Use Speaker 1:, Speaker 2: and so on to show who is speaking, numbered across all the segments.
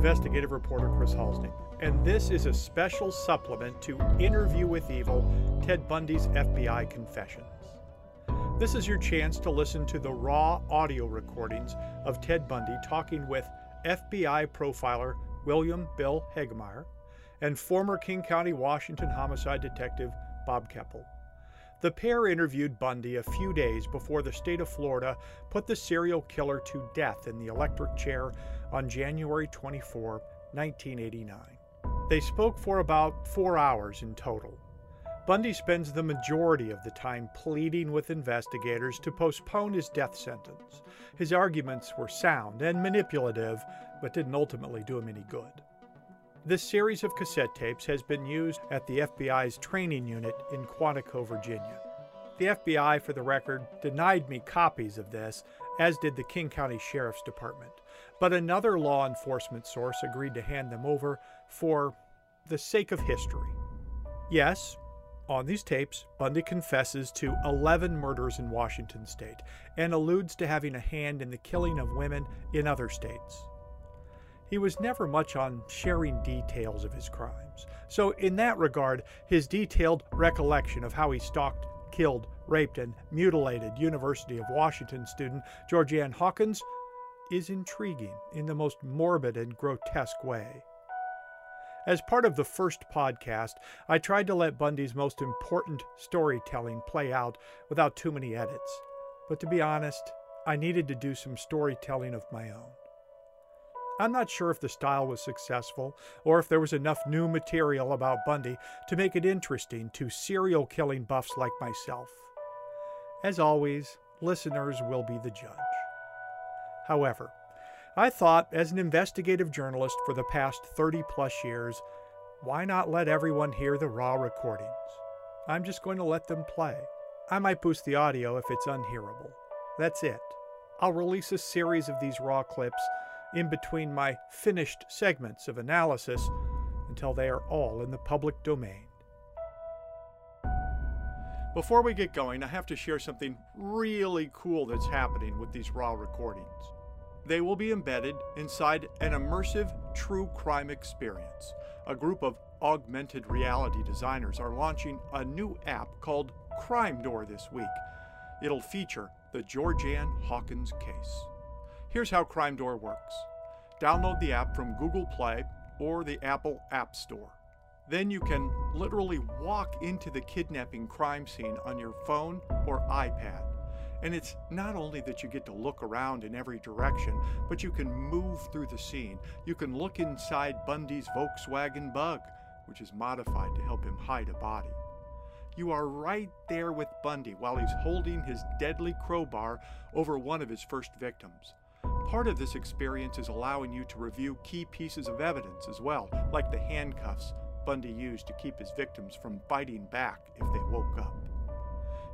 Speaker 1: investigative reporter Chris Halsne, and this is a special supplement to Interview with Evil Ted Bundy's FBI Confessions. This is your chance to listen to the raw audio recordings of Ted Bundy talking with FBI profiler William Bill Hagmaier and former King County, Washington homicide detective Bob Keppel. The pair interviewed Bundy a few days before the state of Florida put the serial killer to death in the electric chair on January 24, 1989. They spoke for about four hours in total. Bundy spends the majority of the time pleading with investigators to postpone his death sentence. His arguments were sound and manipulative, but didn't ultimately do him any good. This series of cassette tapes has been used at the FBI's training unit in Quantico, Virginia. The FBI, for the record, denied me copies of this, as did the King County Sheriff's Department, but another law enforcement source agreed to hand them over for the sake of history. Yes, on these tapes, Bundy confesses to 11 murders in Washington state and alludes to having a hand in the killing of women in other states. He was never much on sharing details of his crimes. So, in that regard, his detailed recollection of how he stalked, killed, raped, and mutilated University of Washington student Georgann Hawkins is intriguing in the most morbid and grotesque way. As part of the first podcast, I tried to let Bundy's most important storytelling play out without too many edits. But to be honest, I needed to do some storytelling of my own. I'm not sure if the style was successful or if there was enough new material about Bundy to make it interesting to serial killing buffs like myself. As always, listeners will be the judge. However, I thought, as an investigative journalist for the past 30 plus years, why not let everyone hear the raw recordings? I'm just going to let them play. I might boost the audio if it's unhearable. That's it. I'll release a series of these raw clips in between my finished segments of analysis until they are all in the public domain. Before we get going, I have to share something really cool that's happening with these raw recordings. They will be embedded inside an immersive true crime experience. A group of augmented reality designers are launching a new app called Crime Door this week. It'll feature the Georgann Hawkins case. Here's how Crime Door works download the app from Google Play or the Apple App Store. Then you can literally walk into the kidnapping crime scene on your phone or iPad. And it's not only that you get to look around in every direction, but you can move through the scene. You can look inside Bundy's Volkswagen Bug, which is modified to help him hide a body. You are right there with Bundy while he's holding his deadly crowbar over one of his first victims. Part of this experience is allowing you to review key pieces of evidence as well, like the handcuffs Bundy used to keep his victims from biting back if they woke up.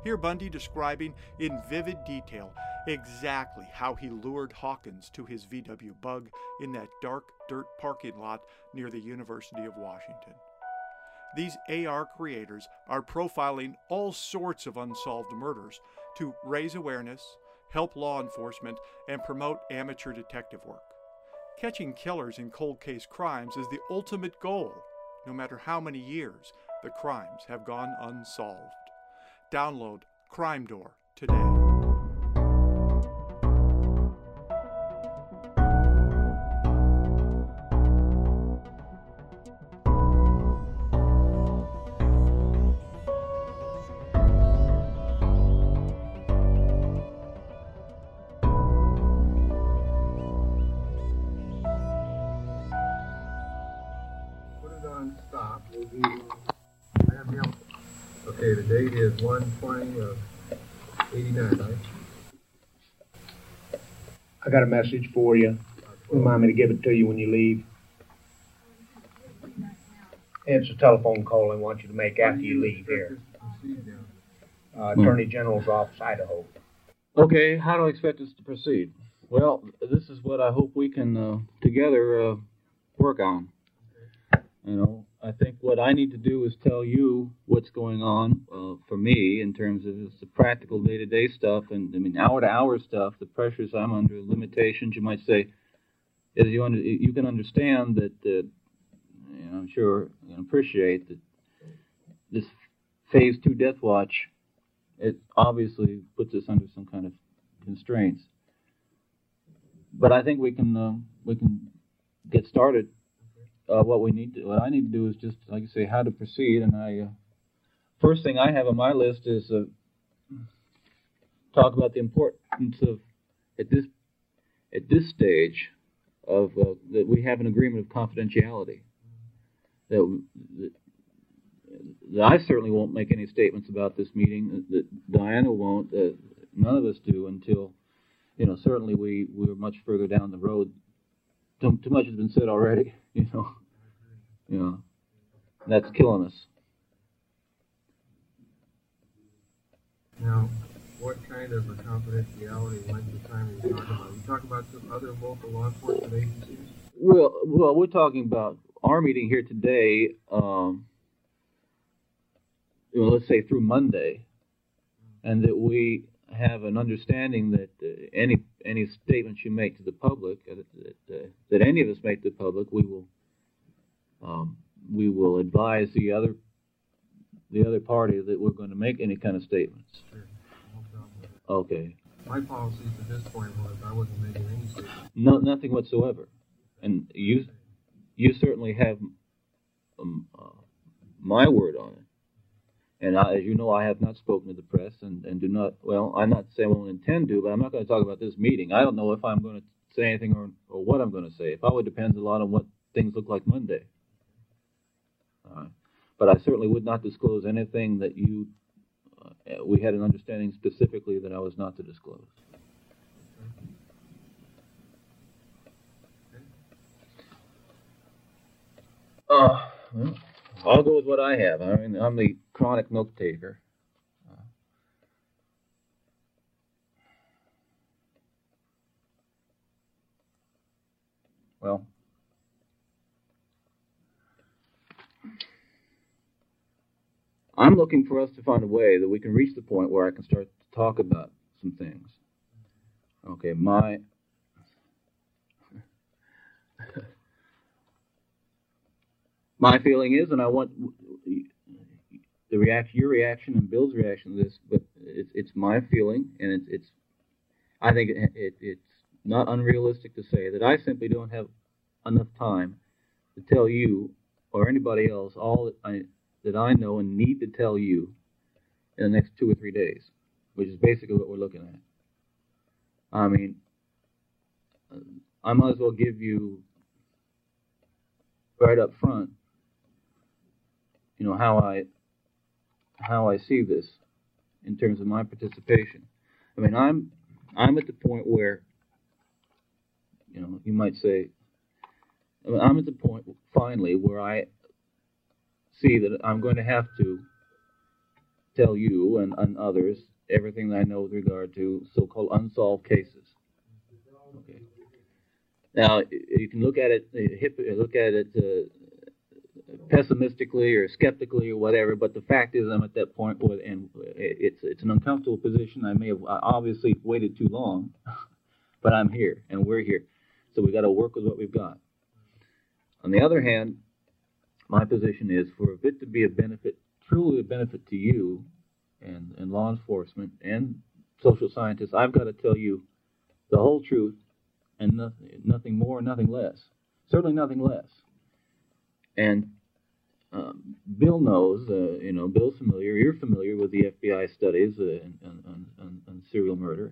Speaker 1: Here, Bundy describing in vivid detail exactly how he lured Hawkins to his VW bug in that dark dirt parking lot near the University of Washington. These AR creators are profiling all sorts of unsolved murders to raise awareness, help law enforcement, and promote amateur detective work. Catching killers in cold case crimes is the ultimate goal, no matter how many years the crimes have gone unsolved. Download Crime Door today.
Speaker 2: I got a message for you. Remind me to give it to you when you leave. It's a telephone call I want you to make after you leave here. Uh, hmm. Attorney General's Office, Idaho.
Speaker 3: Okay, how do I expect this to proceed? Well, this is what I hope we can uh, together uh, work on. You know, I think what I need to do is tell you what's going on uh, for me in terms of the practical day-to-day stuff, and I mean hour-to-hour stuff, the pressures I'm under, limitations, you might say, is you under, you can understand that uh, you know, I'm sure you can appreciate that this phase two death watch it obviously puts us under some kind of constraints. But I think we can uh, we can get started. Uh, what we need to, what I need to do is just like I say how to proceed, and I uh, first thing I have on my list is uh, talk about the importance of at this at this stage of uh, that we have an agreement of confidentiality. That, that, that I certainly won't make any statements about this meeting. That Diana won't. None of us do until you know. Certainly, we we're much further down the road. Too, too much has been said already. You know. You know. That's killing us.
Speaker 4: Now, what kind of a confidentiality length of time are you talking about? You talk about some other local law enforcement agencies?
Speaker 3: Well, well, we're talking about our meeting here today. Um, know, let's say through Monday, and that we have an understanding that uh, any any statements you make to the public, uh, that, uh, that any of us make to the public, we will um, we will advise the other the other party that we're going to make any kind of statements.
Speaker 4: Sure. No problem with it.
Speaker 3: Okay.
Speaker 4: My policy at this point was I wasn't making any statements.
Speaker 3: No, nothing whatsoever. And you, you certainly have um, uh, my word on it. And I, as you know, I have not spoken to the press and, and do not, well, I'm not saying I won't intend to, but I'm not going to talk about this meeting. I don't know if I'm going to say anything or, or what I'm going to say. It probably depends a lot on what things look like Monday. Uh, but I certainly would not disclose anything that you, uh, we had an understanding specifically that I was not to disclose. Uh, well, I'll go with what I have. I mean, I'm the chronic note taker. Well, I'm looking for us to find a way that we can reach the point where I can start to talk about some things. Okay, my my feeling is, and I want the reaction, your reaction, and Bill's reaction to this, but it's it's my feeling, and it's it's I think it, it, it's not unrealistic to say that I simply don't have enough time to tell you or anybody else all that I that I know and need to tell you in the next two or three days, which is basically what we're looking at. I mean, I might as well give you right up front, you know, how I how I see this in terms of my participation. I mean, I'm I'm at the point where, you know, you might say, I mean, I'm at the point finally where I see that I'm going to have to tell you and, and others everything that I know with regard to so-called unsolved cases. Okay. Now you can look at it, look at it uh, pessimistically or skeptically or whatever, but the fact is, I'm at that point where, and it's it's an uncomfortable position. I may have obviously waited too long, but I'm here and we're here, so we got to work with what we've got. On the other hand, my position is for it to be a benefit, truly a benefit to you and, and law enforcement and social scientists, I've got to tell you the whole truth and nothing, nothing more, nothing less. Certainly nothing less. And um, Bill knows, uh, you know, Bill's familiar, you're familiar with the FBI studies uh, on, on, serial murder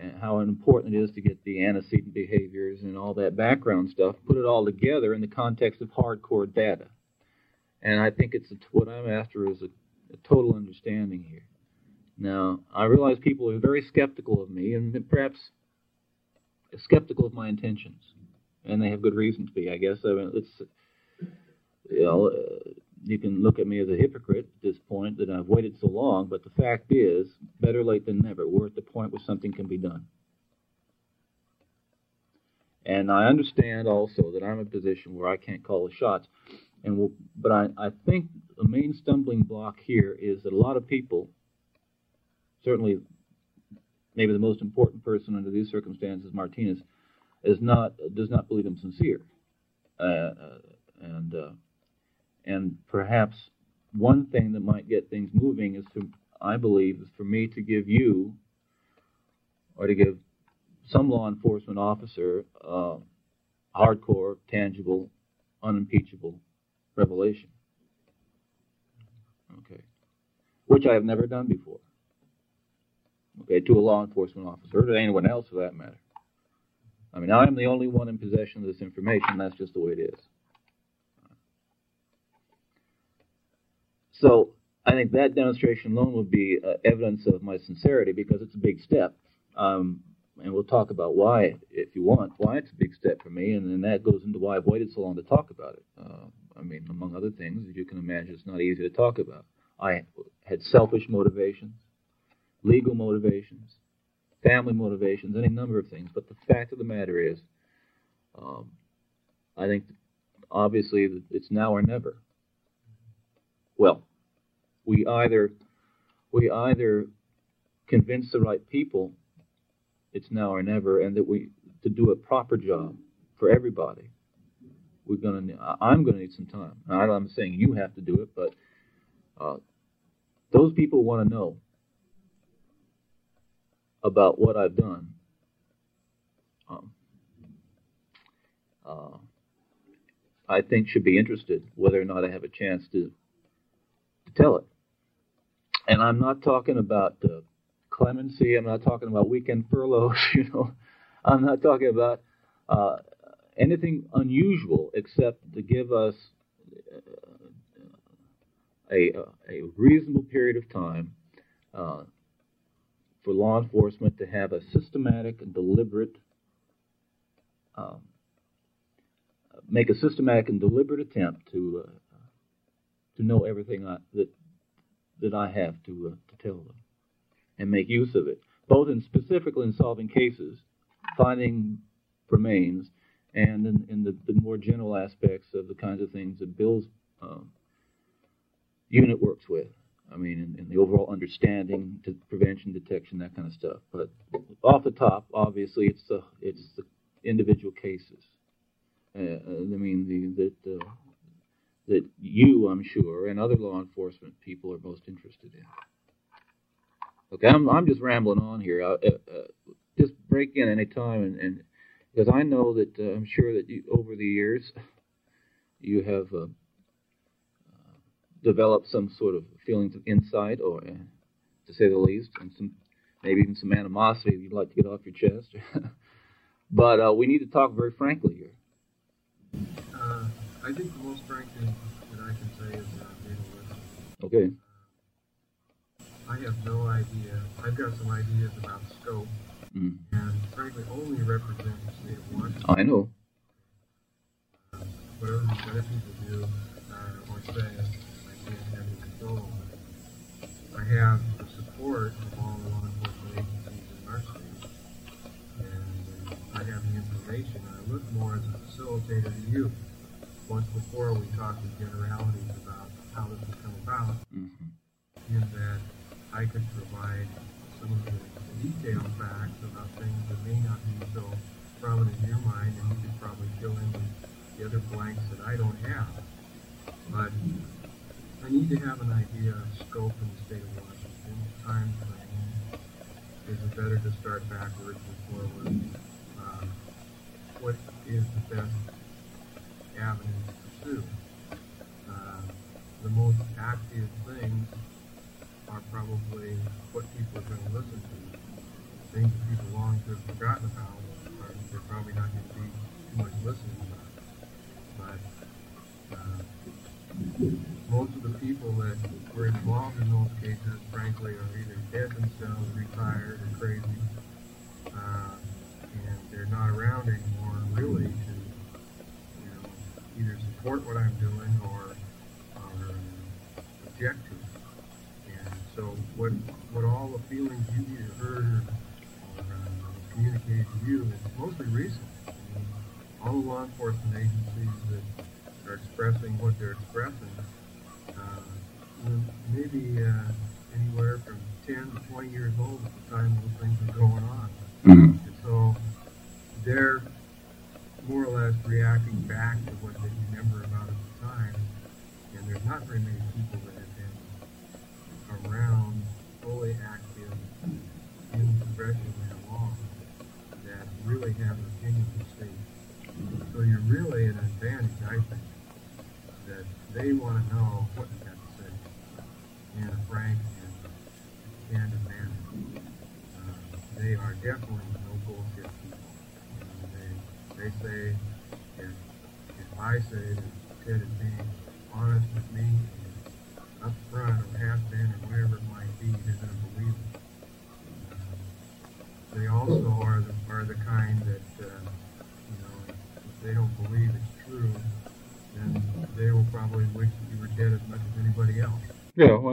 Speaker 3: and how important it is to get the antecedent behaviors and all that background stuff, put it all together in the context of hardcore data. And I think it's what I'm after is a, a total understanding here. Now, I realize people are very skeptical of me and perhaps skeptical of my intentions, and they have good reason to be. I guess I mean, it's you know uh, you can look at me as a hypocrite at this point that I've waited so long, but the fact is, better late than never. We're at the point where something can be done. And I understand also that I'm in a position where I can't call the shots. And we'll, but I, I think the main stumbling block here is that a lot of people, certainly maybe the most important person under these circumstances, Martinez, is not does not believe I'm sincere, uh, and uh, and perhaps one thing that might get things moving is to I believe is for me to give you or to give some law enforcement officer uh, hardcore, tangible, unimpeachable revelation. Okay, which I have never done before. Okay, to a law enforcement officer or to anyone else for that matter. I mean, I'm the only one in possession of this information. That's just the way it is. So I think that demonstration alone would be uh, evidence of my sincerity because it's a big step. Um, and we'll talk about why, if you want, why it's a big step for me, and then that goes into why I've waited so long to talk about it. Uh, I mean, among other things, as you can imagine, it's not easy to talk about. I had selfish motivations, legal motivations, family motivations, any number of things. But the fact of the matter is, um, I think obviously it's now or never. Well, we either we either convince the right people it's now or never, and that we to do a proper job for everybody. We're gonna. I'm gonna need some time. I'm saying you have to do it, but uh, those people want to know about what I've done. Um, uh, I think should be interested whether or not I have a chance to to tell it. And I'm not talking about uh, clemency. I'm not talking about weekend furloughs. You know, I'm not talking about uh, anything unusual except to give us uh, a, a reasonable period of time uh, for law enforcement to have a systematic and deliberate, um, make a systematic and deliberate attempt to uh, to know everything that that I have to uh, to tell them and make use of it, both in specifically in solving cases, finding remains, and in, in the, the, more general aspects of the kinds of things that Bill's um, unit works with. I mean, in, in the overall understanding, to prevention, detection, that kind of stuff. But off the top, obviously, it's the it's the individual cases. Uh, I mean, the, that uh, that you, I'm sure, and other law enforcement people are most interested in. Okay, I'm I'm just rambling on here. Uh, uh, just break in any time, and, and because I know that uh, I'm sure that you, over the years you have uh, developed some sort of feelings of insight, or uh, to say the least, and some maybe even some animosity you'd like to get off your chest. but uh, we need to talk very frankly here.
Speaker 4: I think the most frank thing that I can say is a listener.
Speaker 3: Okay.
Speaker 4: I have no idea. I've got some ideas about scope, mm. and frankly, only represent the state of Washington.
Speaker 3: I know.
Speaker 4: Uh, whatever these other people do uh, or say, I can't have any control over it. I have the support of all the law enforcement agencies in our state, and uh, I have the information. I look more as a facilitator to you. Once before, we talked in generalities about how this has come about, mm-hmm. in that I could provide some of the detailed facts about things that may not be so prominent in your mind, and you could probably fill in the other blanks that I don't have. But I need to have an idea of scope in the state of Washington, time frame. Is it better to start backwards and forward?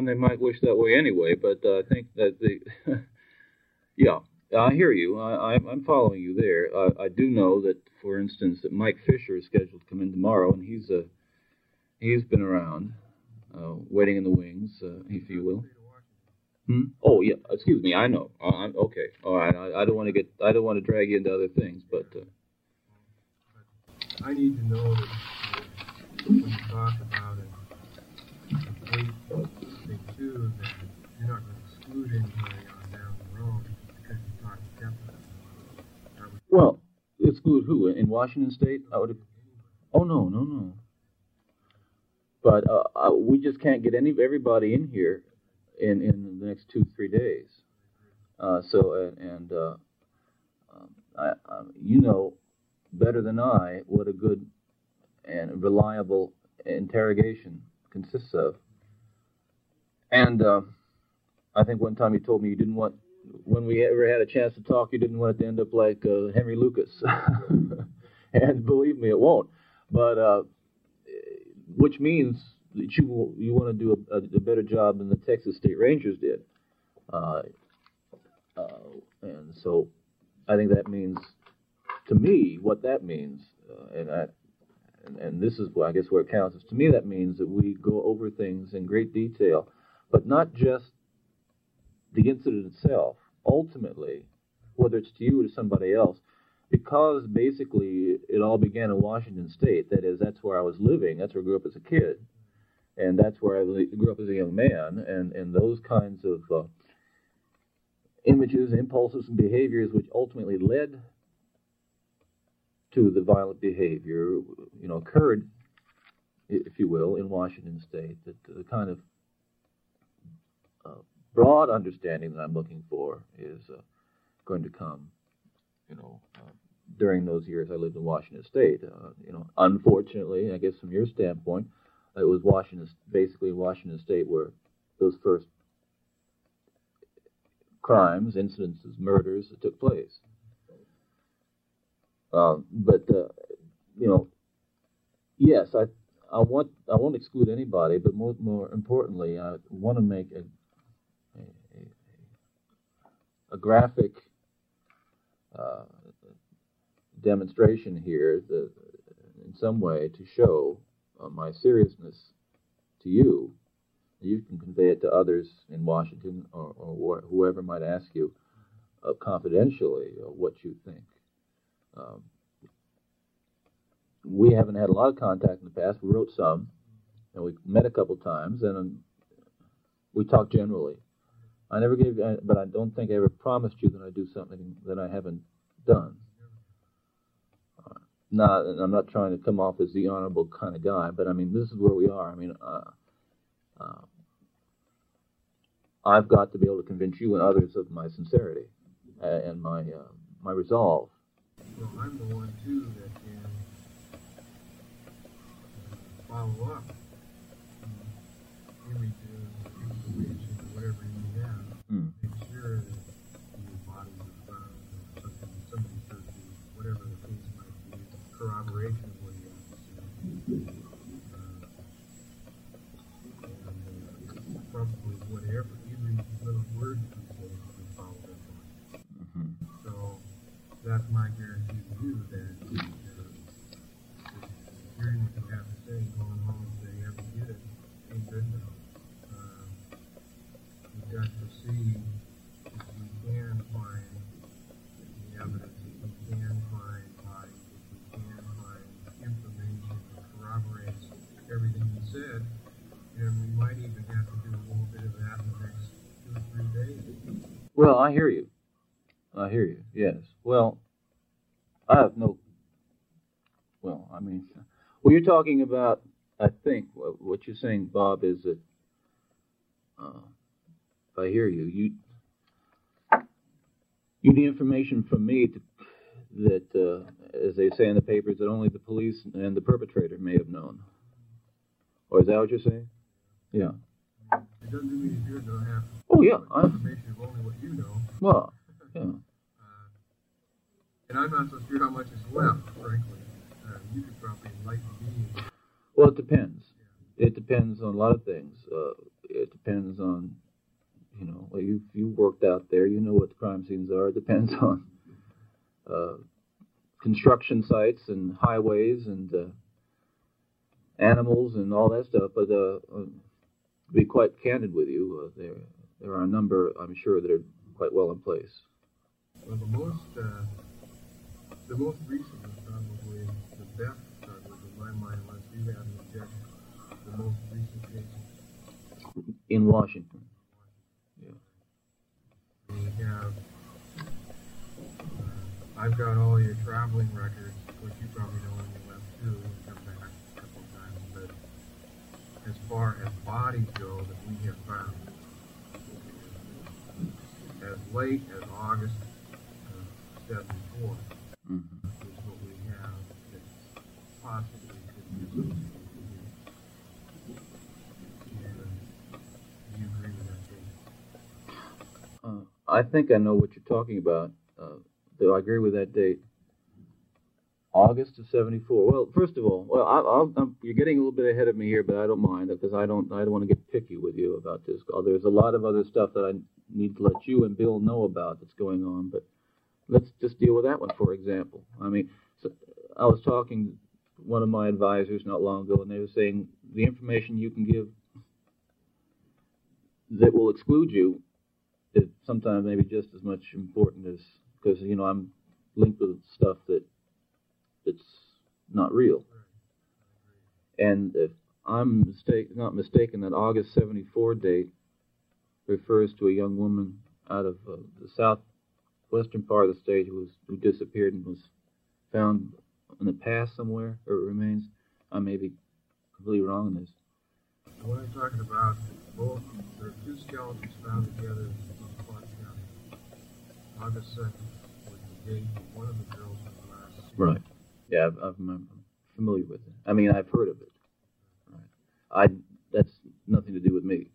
Speaker 3: Well, they might wish that way anyway, but uh, I think that the, yeah, I hear you. I, I'm following you there. I, I do know that, for instance, that Mike Fisher is scheduled to come in tomorrow, and he's a, he's been around, uh, waiting in the wings, uh, if you will. Hmm? Oh yeah, excuse me. I know. Uh, I'm okay. All right. I, I don't want to get. I don't want to drag you into other things, but. Uh,
Speaker 4: I need to know that when you talk about it, thing too, that you're not going to exclude anybody on down the road because you talk.
Speaker 3: Well, exclude who in Washington State? I would. Oh no, no, no. But uh, uh, we just can't get any everybody in here in in the next two three days. Uh, so and, uh, um, I, I, you know better than I what a good and reliable interrogation consists of. And uh, I think one time you told me you didn't want, when we ever had a chance to talk, you didn't want it to end up like uh, Henry Lucas. and believe me, it won't. But uh, which means that you you want to do a, a, better job than the Texas State Rangers did. Uh, uh, and so I think that means, to me, what that means, uh, and I, and, and this is, well, I guess, where it counts. Is to me, that means that we go over things in great detail, but not just the incident itself. Ultimately, whether it's to you or to somebody else, because basically it all began in Washington State. That is, that's where I was living. That's where I grew up as a kid, and that's where I grew up as a young man. And and those kinds of uh, images, impulses, and behaviors, which ultimately led to the violent behavior, you know, occurred, if you will, in Washington State. That the kind of broad understanding that I'm looking for is uh, going to come, you know, uh, during those years I lived in Washington State. Uh, you know, unfortunately, I guess from your standpoint, it was Washington, basically Washington State, where those first crimes, incidences, murders that took place. Um, but uh, you know, yes, I I want I won't exclude anybody, but more more importantly, I want to make a, a graphic uh, demonstration here that, in some way to show uh, my seriousness to you. You can convey it to others in Washington or, or whoever might ask you uh, confidentially uh, what you think. Um, we haven't had a lot of contact in the past. We wrote some, and we met a couple times, and um, we talked generally. I never gave, but I don't think I ever promised you that I do something that I haven't done. Uh, not, I'm not trying to come off as the honorable kind of guy, but I mean, this is where we are. I mean, uh, uh, I've got to be able to convince you and others of my sincerity uh, and my uh, my resolve
Speaker 4: well, I'm the one too that can follow up images, information, whatever you have, mm. make sure that your body was found or something, somebody searching, whatever the case might be, corroboration of what you have to say. Uh, and uh, probably whatever, every little word you say, you follow up on. Mm-hmm. So that's my guarantee to you that uh, hearing what you have to say, going home every get it, ain't good enough. Uh, we've got to see if we can find the evidence, if we can find bodies, if we can find information that corroborates everything you said, and we might even have to do a little bit of that in the next two or three days.
Speaker 3: Well, I hear you. I hear you. Yes. Well, I have no. Well, I mean, well, you're talking about. I think what you're saying, Bob, is that. Uh, if I hear you, you. you need information from me to, that, uh, as they say in the papers, that only the police and the perpetrator may have known. Or is that what you're saying? Yeah.
Speaker 4: It doesn't do me any good that have
Speaker 3: Oh yeah. I,
Speaker 4: information of only what you know.
Speaker 3: well, yeah.
Speaker 4: And I'm not so sure how much is left, frankly. Uh, you could probably enlighten me.
Speaker 3: Well, it depends. It depends on a lot of things. Uh, it depends on, you know, well, you you worked out there. You know what the crime scenes are. It depends on uh, construction sites and highways and uh, animals and all that stuff. But uh, uh, to be quite candid with you, uh, there there are a number I'm sure that are quite well in place.
Speaker 4: Well, the most, uh, the most recent was probably the best struggle in my mind was had in the most recent case.
Speaker 3: In Washington. Yeah.
Speaker 4: We have, uh, I've got all your traveling records, which you probably know when you left too, come back a couple times, but as far as bodies go that we have found, as late as August uh, 74, possibly could be
Speaker 3: I think I know what you're talking about. Uh, though I agree with that date. August of '74. Well, first of all, well, I, I'm, you're getting a little bit ahead of me here, but I don't mind because I don't, I don't want to get picky with you about this. There's a lot of other stuff that I need to let you and Bill know about that's going on, but let's just deal with that one for example. I mean, so I was talking one of my advisors not long ago, and they were saying the information you can give that will exclude you is sometimes maybe just as much important as because you know I'm linked with stuff that that's not real. And if I'm mistake not mistaken, that August '74 date refers to a young woman out of uh, the southwestern part of the state who was who disappeared and was found in the past somewhere or it remains. I may be completely wrong on this.
Speaker 4: What I'm talking about, both, there are two skeletons found together in Clark County. August second was the date of one of the girls was last.
Speaker 3: Right. Yeah, I've, I'm familiar with it. I mean, I've heard of it. Right. I that's nothing to do with me.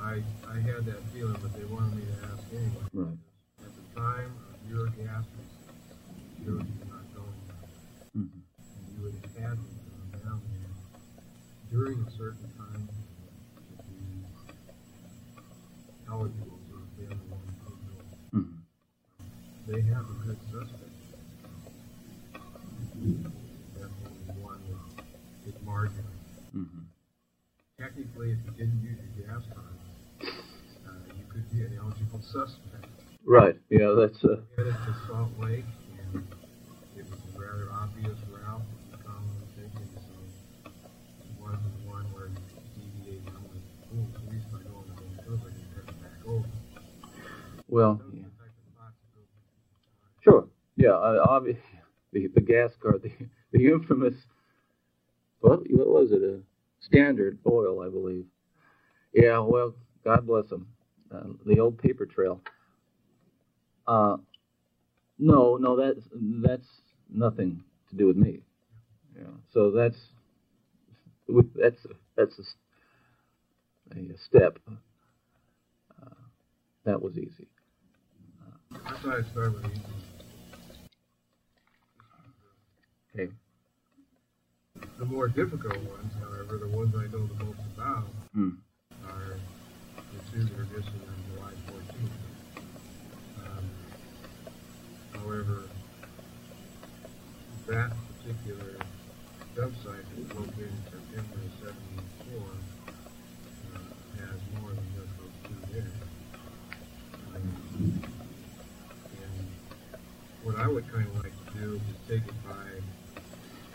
Speaker 4: I, I had that feeling, but they wanted me to ask anyway.
Speaker 3: Right.
Speaker 4: At the time of your gas receipt, you were not going there.
Speaker 3: hmm
Speaker 4: And you would have had down there during a certain time to be eligible to have been the one who could go.
Speaker 3: hmm
Speaker 4: They have a good suspect. Definitely one that is marginal.
Speaker 3: hmm
Speaker 4: Technically, if you didn't use your gas card, uh, you could be an eligible suspect.
Speaker 3: Right. Yeah, that's uh,
Speaker 4: Headed to Salt Lake, and it was a rather obvious route that you commonly taken, so it wasn't one where you deviated from the, oh, at least by going to Vancouver, you head back over.
Speaker 3: well.
Speaker 4: Those are
Speaker 3: Yeah.
Speaker 4: the type of thoughts that go through people's minds.
Speaker 3: Sure. Yeah. I, obvi- the the gas card, the the infamous. What what was it? A Standard Oil, I believe. Yeah. Well, God bless them. Uh, the old paper trail. Uh, no, no, that's that's nothing to do with me. Yeah. So that's that's that's a, a step. Uh, that was easy.
Speaker 4: I'd with.
Speaker 3: Okay.
Speaker 4: The more difficult ones, however, the ones I know the most about,
Speaker 3: mm.
Speaker 4: are the two that are missing on July 14th. Um, however, that particular website site located located September 17th. I would kind of like to do is take it by,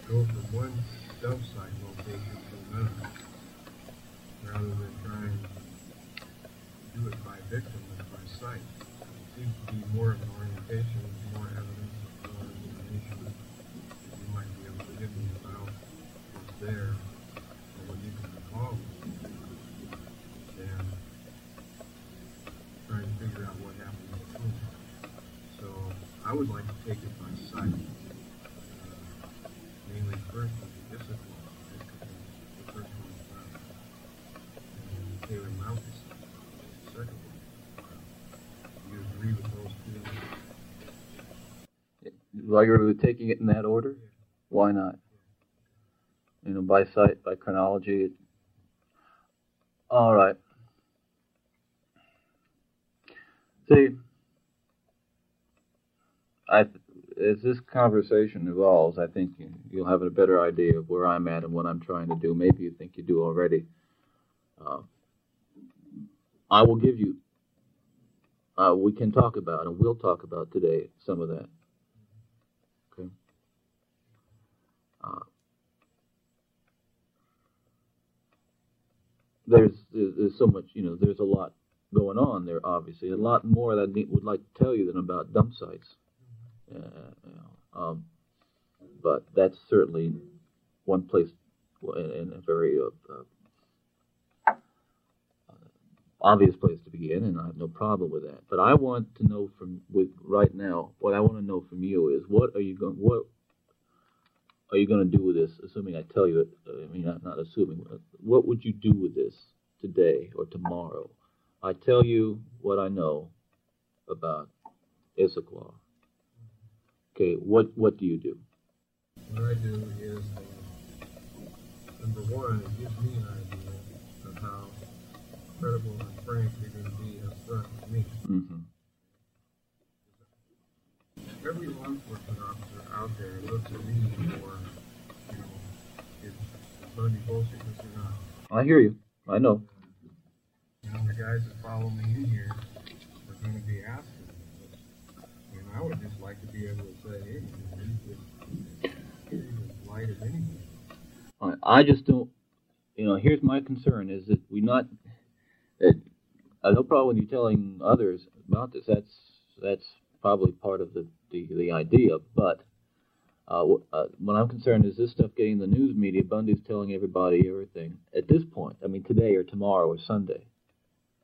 Speaker 4: go from one dump site location to another, rather than trying to do it by victim than by site. It seems to be more of an orientation, more evidence, more information that you might be able to give me about what's there, or what you can recall, than trying to figure out what happened between. So I would like to take it by sight. Uh, mainly first would be Issaquah, the first one is found. And Taylor Mount is the second one. Do you agree with those two?
Speaker 3: Are you taking it in that order? Why not? You know, by sight, by chronology. All right. See, I, as this conversation evolves, I think you'll have a better idea of where I'm at and what I'm trying to do. Maybe you think you do already. Uh, I will give you, uh, we can talk about, and we'll talk about today some of that. Okay? Uh, there's, there's so much, you know, there's a lot going on there, obviously. A lot more that I would like to tell you than about dump sites. Uh, you know, um, but that's certainly one place and a very uh, uh, obvious place to begin, and I have no problem with that. But I want to know from with right now, what I want to know from you is what are you going what are you going to do with this? Assuming I tell you it, I mean not, not assuming. What would you do with this today or tomorrow? I tell you what I know about Issaquah. Okay, what what do you do?
Speaker 4: What I do is, uh, number one, it gives me an idea of how credible and frank you're going to be up front with me.
Speaker 3: Mm-hmm.
Speaker 4: Every law enforcement officer out there looks at me for, you know, is Bundy bullshit this or not.
Speaker 3: I hear you. I know.
Speaker 4: You know, the guys that follow me in here are going to be asking me. And I would just like to be able to say, hey, he's as light as anything.
Speaker 3: I, just don't. You know, here's my concern: is that we not. That, I have no problem with you telling others about this. That's that's probably part of the the, the idea. But uh, uh, what I'm concerned is this stuff getting the news media. Bundy's telling everybody everything at this point. I mean, today or tomorrow or Sunday,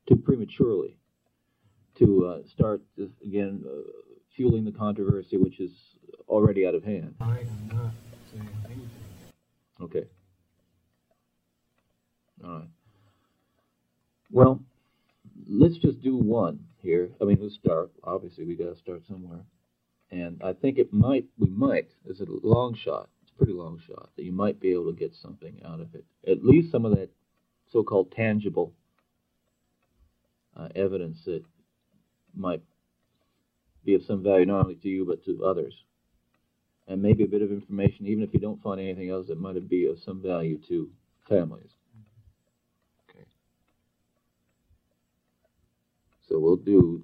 Speaker 3: too prematurely to uh, start this, again uh, fueling the controversy, which is already out of hand.
Speaker 4: I am not saying anything.
Speaker 3: Okay. All right. Well, let's just do one here. I mean, let's start. Obviously, we got to start somewhere. And I think it might, we might, it's a long shot, it's a pretty long shot, that you might be able to get something out of it. At least some of that so called tangible uh, evidence that might be of some value not only to you but to others. And maybe a bit of information, even if you don't find anything else that might be of some value to families. Okay. So we'll do.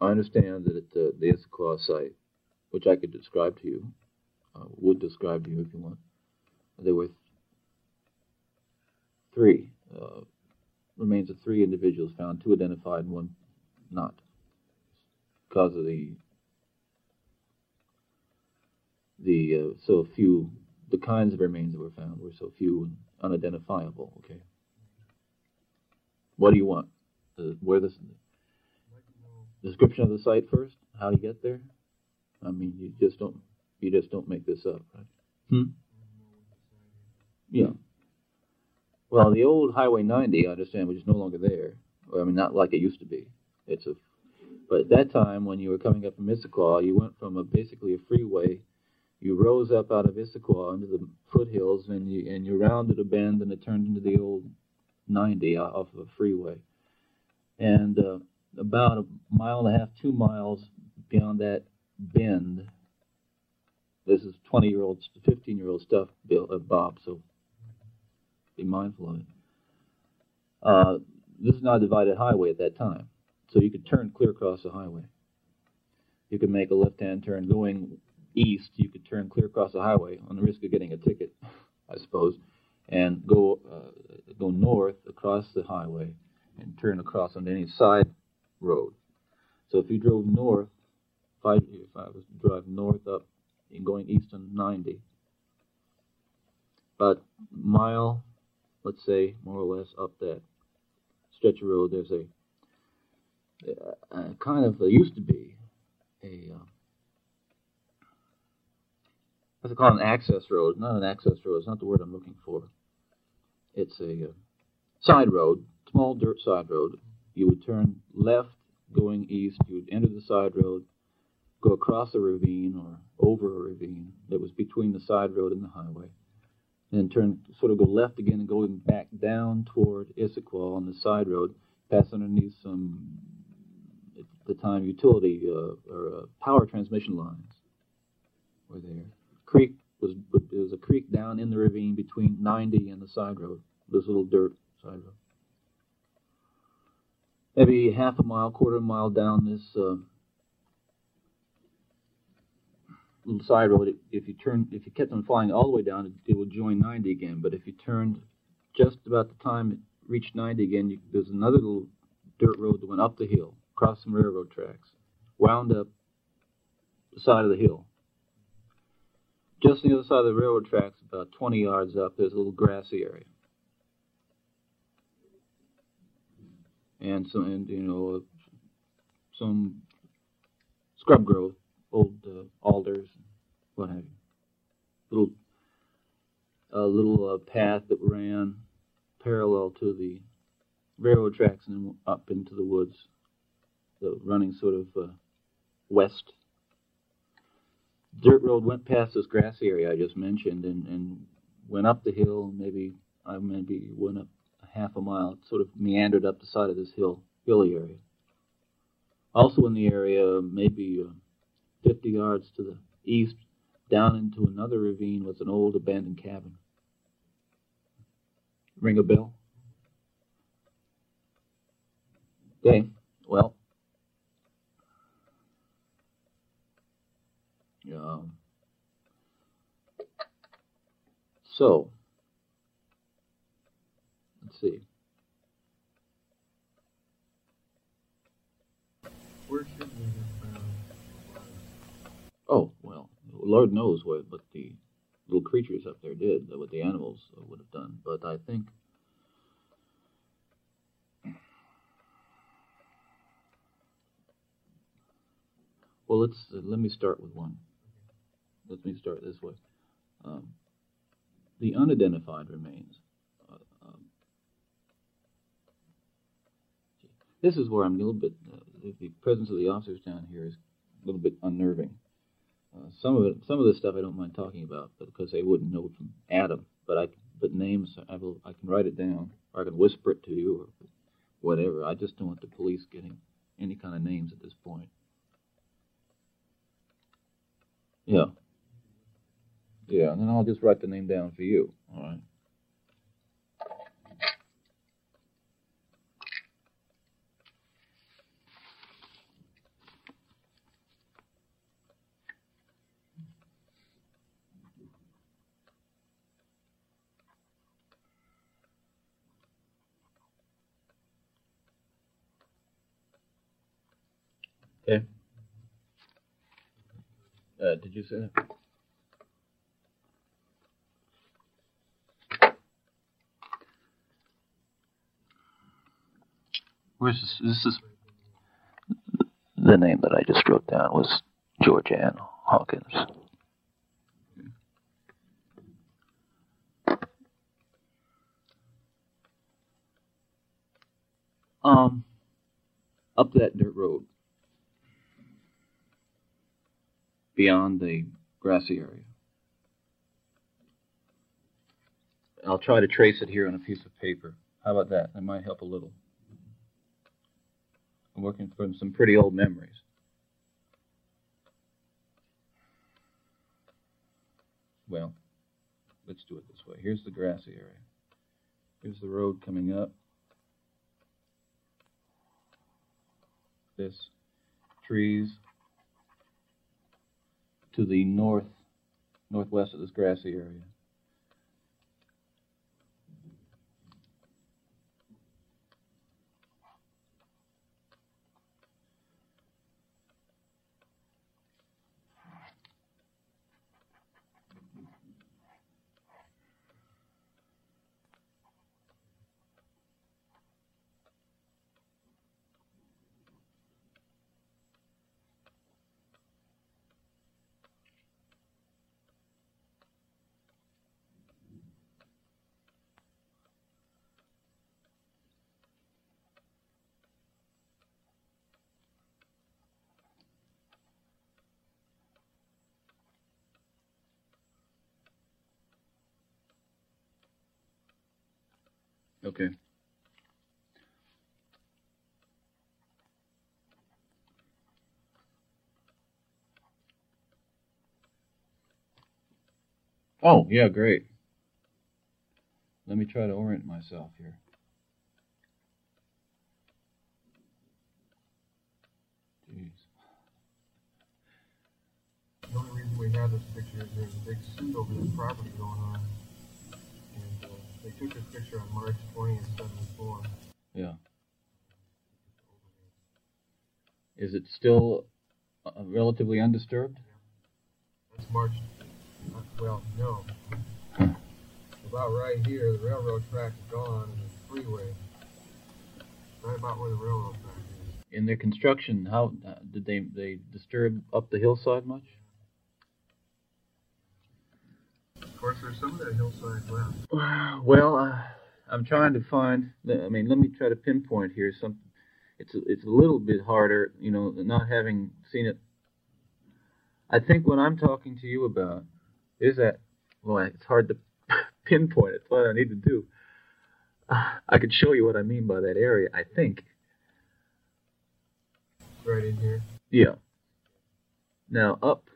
Speaker 3: I understand that at the, the Issaquah site, which I could describe to you, uh, would describe to you if you want, there were th- three uh, remains of three individuals found, two identified and one not, because of the the uh, so few the kinds of remains that were found were so few and unidentifiable. Okay. What do you want? Uh, where this description of the site first? How do you get there? I mean, you just don't you just don't make this up, right? Hmm. Yeah. Well, the old Highway 90, I understand, which is no longer there. I mean, not like it used to be. It's a, but at that time, when you were coming up from Issaquah, you went from a basically a freeway. You rose up out of Issaquah into the foothills, and you and you rounded a bend, and it turned into the old 90 off of a freeway. And uh, about a mile and a half, two miles beyond that bend, this is 20 year old, 15 year old stuff, Bill, uh, Bob. So be mindful of it. Uh, this is not a divided highway at that time, so you could turn clear across the highway. You could make a left-hand turn going east. You could turn clear across the highway on the risk of getting a ticket, I suppose, and go uh, go north across the highway and turn across on any side road. So if you drove north, if I, was to drive north up and going east on 90, about mile let's say, more or less up that stretch of road, there's a, a kind of, there used to be a uh, What's it called? An access road. Not an access road. It's not the word I'm looking for. It's a uh, side road, small dirt side road. You would turn left going east. You would enter the side road, go across a ravine or over a ravine that was between the side road and the highway, and turn sort of go left again and going back down toward Issaquah on the side road, pass underneath some at the time utility uh, or uh, power transmission lines were there. Creek was there was a creek down in the ravine between 90 and the side road, this little dirt side road. Maybe half a mile, quarter of a mile down this uh, little side road. If you turn, if you kept on flying all the way down, it, it would join 90 again. But if you turned just about the time it reached 90 again, you, there's another little dirt road that went up the hill, across some railroad tracks, wound up the side of the hill. Just on the other side of the railroad tracks, about 20 yards up, there's a little grassy area. And some, and, you know, uh, some scrub growth, old uh, alders, what have you. Little, a little uh, path that ran parallel to the railroad tracks and up into the woods, the running sort of uh, west. Dirt road went past this grassy area I just mentioned and, and went up the hill. Maybe I maybe went up a half a mile. Sort of meandered up the side of this hill, hilly area. Also in the area, maybe uh, 50 yards to the east, down into another ravine was an old abandoned cabin. Ring a bell? Okay, well, um, so, let's see.
Speaker 4: Where should we have found
Speaker 3: Oh, well, Lord knows what, what the little creatures up there did, what the animals would have done. But I think Well, let's uh, let me start with one. Let me start this way. Um, the unidentified remains. Uh, um, this is where I'm a little bit. Uh, the presence of the officers down here is a little bit unnerving. Some of it, some of this stuff I don't mind talking about, because they wouldn't know from Adam. But I, but names I will, I can write it down, or I can whisper it to you, or whatever. I just don't want the police getting any kind of names at this point. Yeah. Yeah, and then I'll just write the name down for you. All right. Okay. Uh, did you say that? Where's this? This is the name that I just wrote down was Georgann Hawkins. Um, up that dirt road, beyond the grassy area. I'll try to trace it here on a piece of paper. How about that? That might help a little. I'm working from some pretty old memories. Well, let's do it this way. Here's the grassy area. Here's the road coming up. This trees to the north northwest of this grassy area. Okay. Oh, yeah, great. Let me try to orient myself here. Jeez.
Speaker 4: The only reason we have this picture is there's a big suit over the property going on. They took this picture on March 20 and 74.
Speaker 3: Yeah. Is it still uh, relatively undisturbed?
Speaker 4: That's March. Uh, well, no. About right here, the railroad track is gone and the freeway. Right about where the railroad track is.
Speaker 3: In their construction, how uh, did they they disturb up the hillside much?
Speaker 4: Of course, there's some of that hillside left.
Speaker 3: Well, uh, I'm trying to find. I mean, let me try to pinpoint here something. It's a, it's a little bit harder, you know, not having seen it. I think what I'm talking to you about is that. Well, it's hard to pinpoint. It's what I need to do. Uh, I could show you what I mean by that area. I think.
Speaker 4: Right in here.
Speaker 3: Yeah. Now up.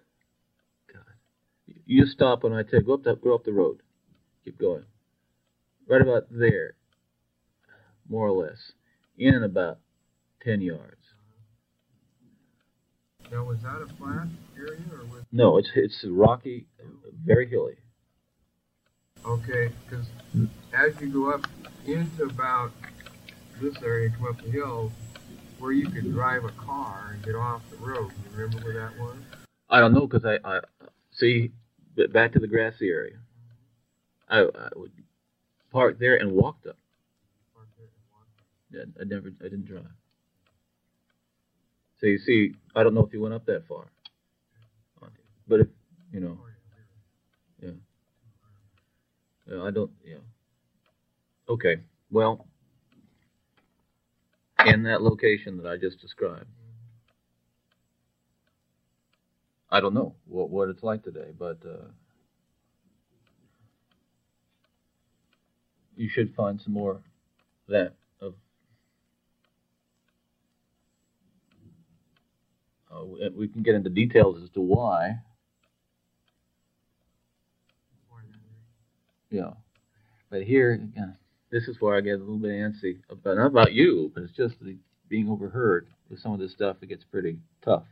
Speaker 3: You stop when I tell go up the go up the road. Keep going. Right about there, more or less, in and about ten yards.
Speaker 4: Now, was that a flat area or was?
Speaker 3: No, it's it's rocky, very hilly.
Speaker 4: Okay, because as you go up into about this area, come up the hill, where you could drive a car and get off the road. You remember where that was?
Speaker 3: I don't know because I, I see b- back to the grassy area. I, I would park there and walked up. Yeah, I never, I didn't drive. So you see, I don't know if you went up that far, but if you know, yeah, I don't, yeah. Okay, well, in that location that I just described, I don't know what what it's like today, but uh, you should find some more that of. Uh, we- can get into details as to why. Yeah, but here, uh, this is where I get a little bit antsy about not about you, but it's just the being overheard with some of this stuff. It gets pretty tough.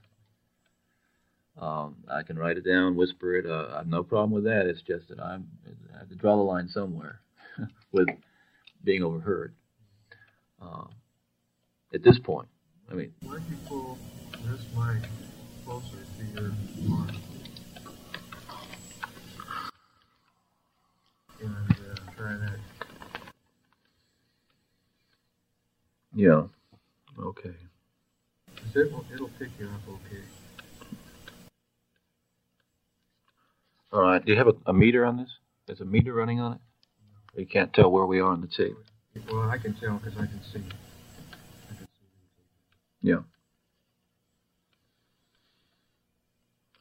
Speaker 3: Um, I can write it down, whisper it. Uh, I have no problem with that. It's just that I'm I have to draw the line somewhere with being overheard. Um, at this point, I mean,
Speaker 4: Why don't you pull this mic closer to your arm? And uh, try that.
Speaker 3: yeah, Okay.
Speaker 4: It'll, it'll pick you up okay.
Speaker 3: All right. Do you have a, a meter on this? There's a meter running on it. You can't tell where we are on the tape.
Speaker 4: Well, I can tell because I can see. I can see.
Speaker 3: Yeah.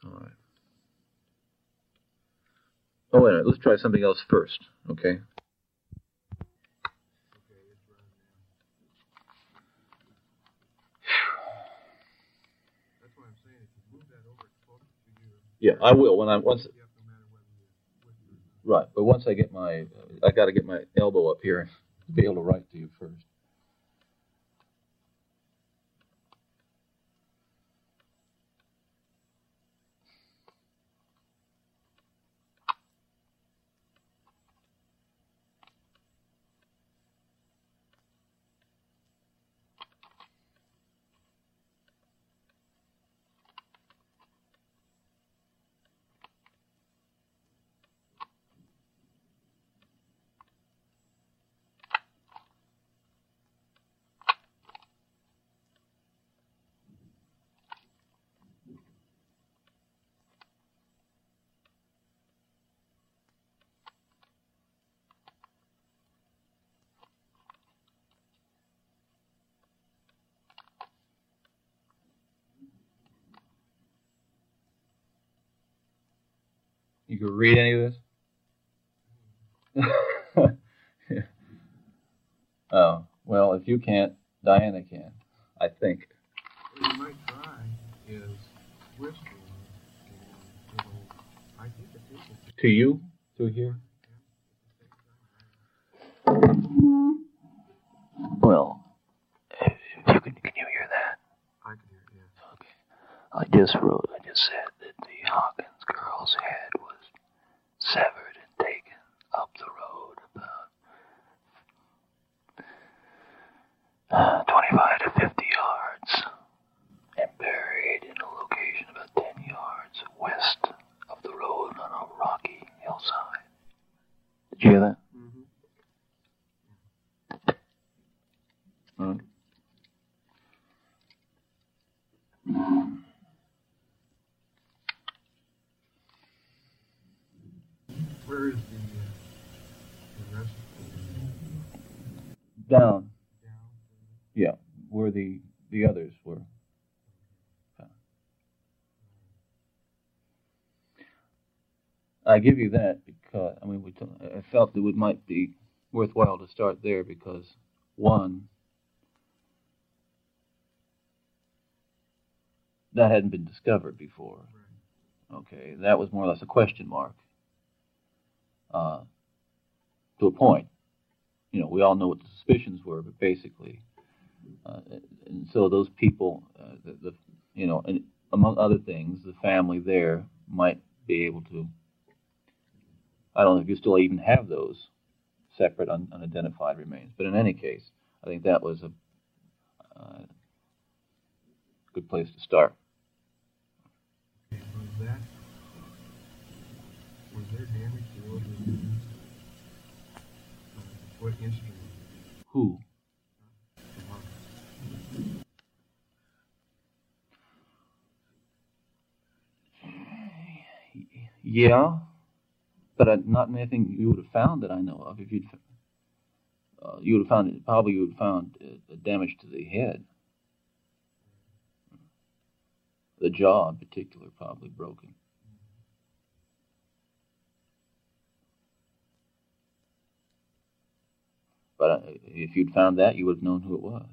Speaker 3: All right. Oh, wait a minute. Let's try something else first, okay?
Speaker 4: Okay, it's running now. That's what I'm saying. If you move that over closer to you,
Speaker 3: Yeah, I will when I once.
Speaker 4: you have no matter whether you whisper or not.
Speaker 3: Right, but once I get my, uh, I got to get my elbow up here to be able to write to you first. You can read any of this? Oh, well, if you can't, Diana can, I think.
Speaker 4: What you might try is whisper, and I think it's able to.
Speaker 3: To you? To here?
Speaker 5: Well, if you can, can you hear that?
Speaker 4: I can hear it, yes.
Speaker 5: Okay. I just wrote, I just said that the Hawkins girl's head was severed and taken up the road about uh, 25 to 50 yards and buried in a location about 10 yards west of the road on a rocky hillside. Did you hear that?
Speaker 4: Mm-hmm.
Speaker 3: Hmm.
Speaker 4: Where is the, uh, the rest
Speaker 3: Down.
Speaker 4: down?
Speaker 3: Yeah, where the the others were. I give you that because I mean we t- I felt that it might be worthwhile to start there because one that hadn't been discovered before. Okay, that was more or less a question mark. Uh, to a point, you know, we all know what the suspicions were, but basically, uh, and so those people, uh, the, the, you know, and among other things, the family there might be able to. I don't know if you still even have those separate, un, unidentified remains, but in any case, I think that was a uh, good place to start.
Speaker 4: Okay, was that, was there damage to those remains? Uh, What instrument?
Speaker 3: Who? Yeah, but uh, not anything you would have found that I know of. If you'd, uh, you would have found it, probably you would have found uh, damage to the head, the jaw in particular, probably broken. But if you'd found that, you would have known who it was.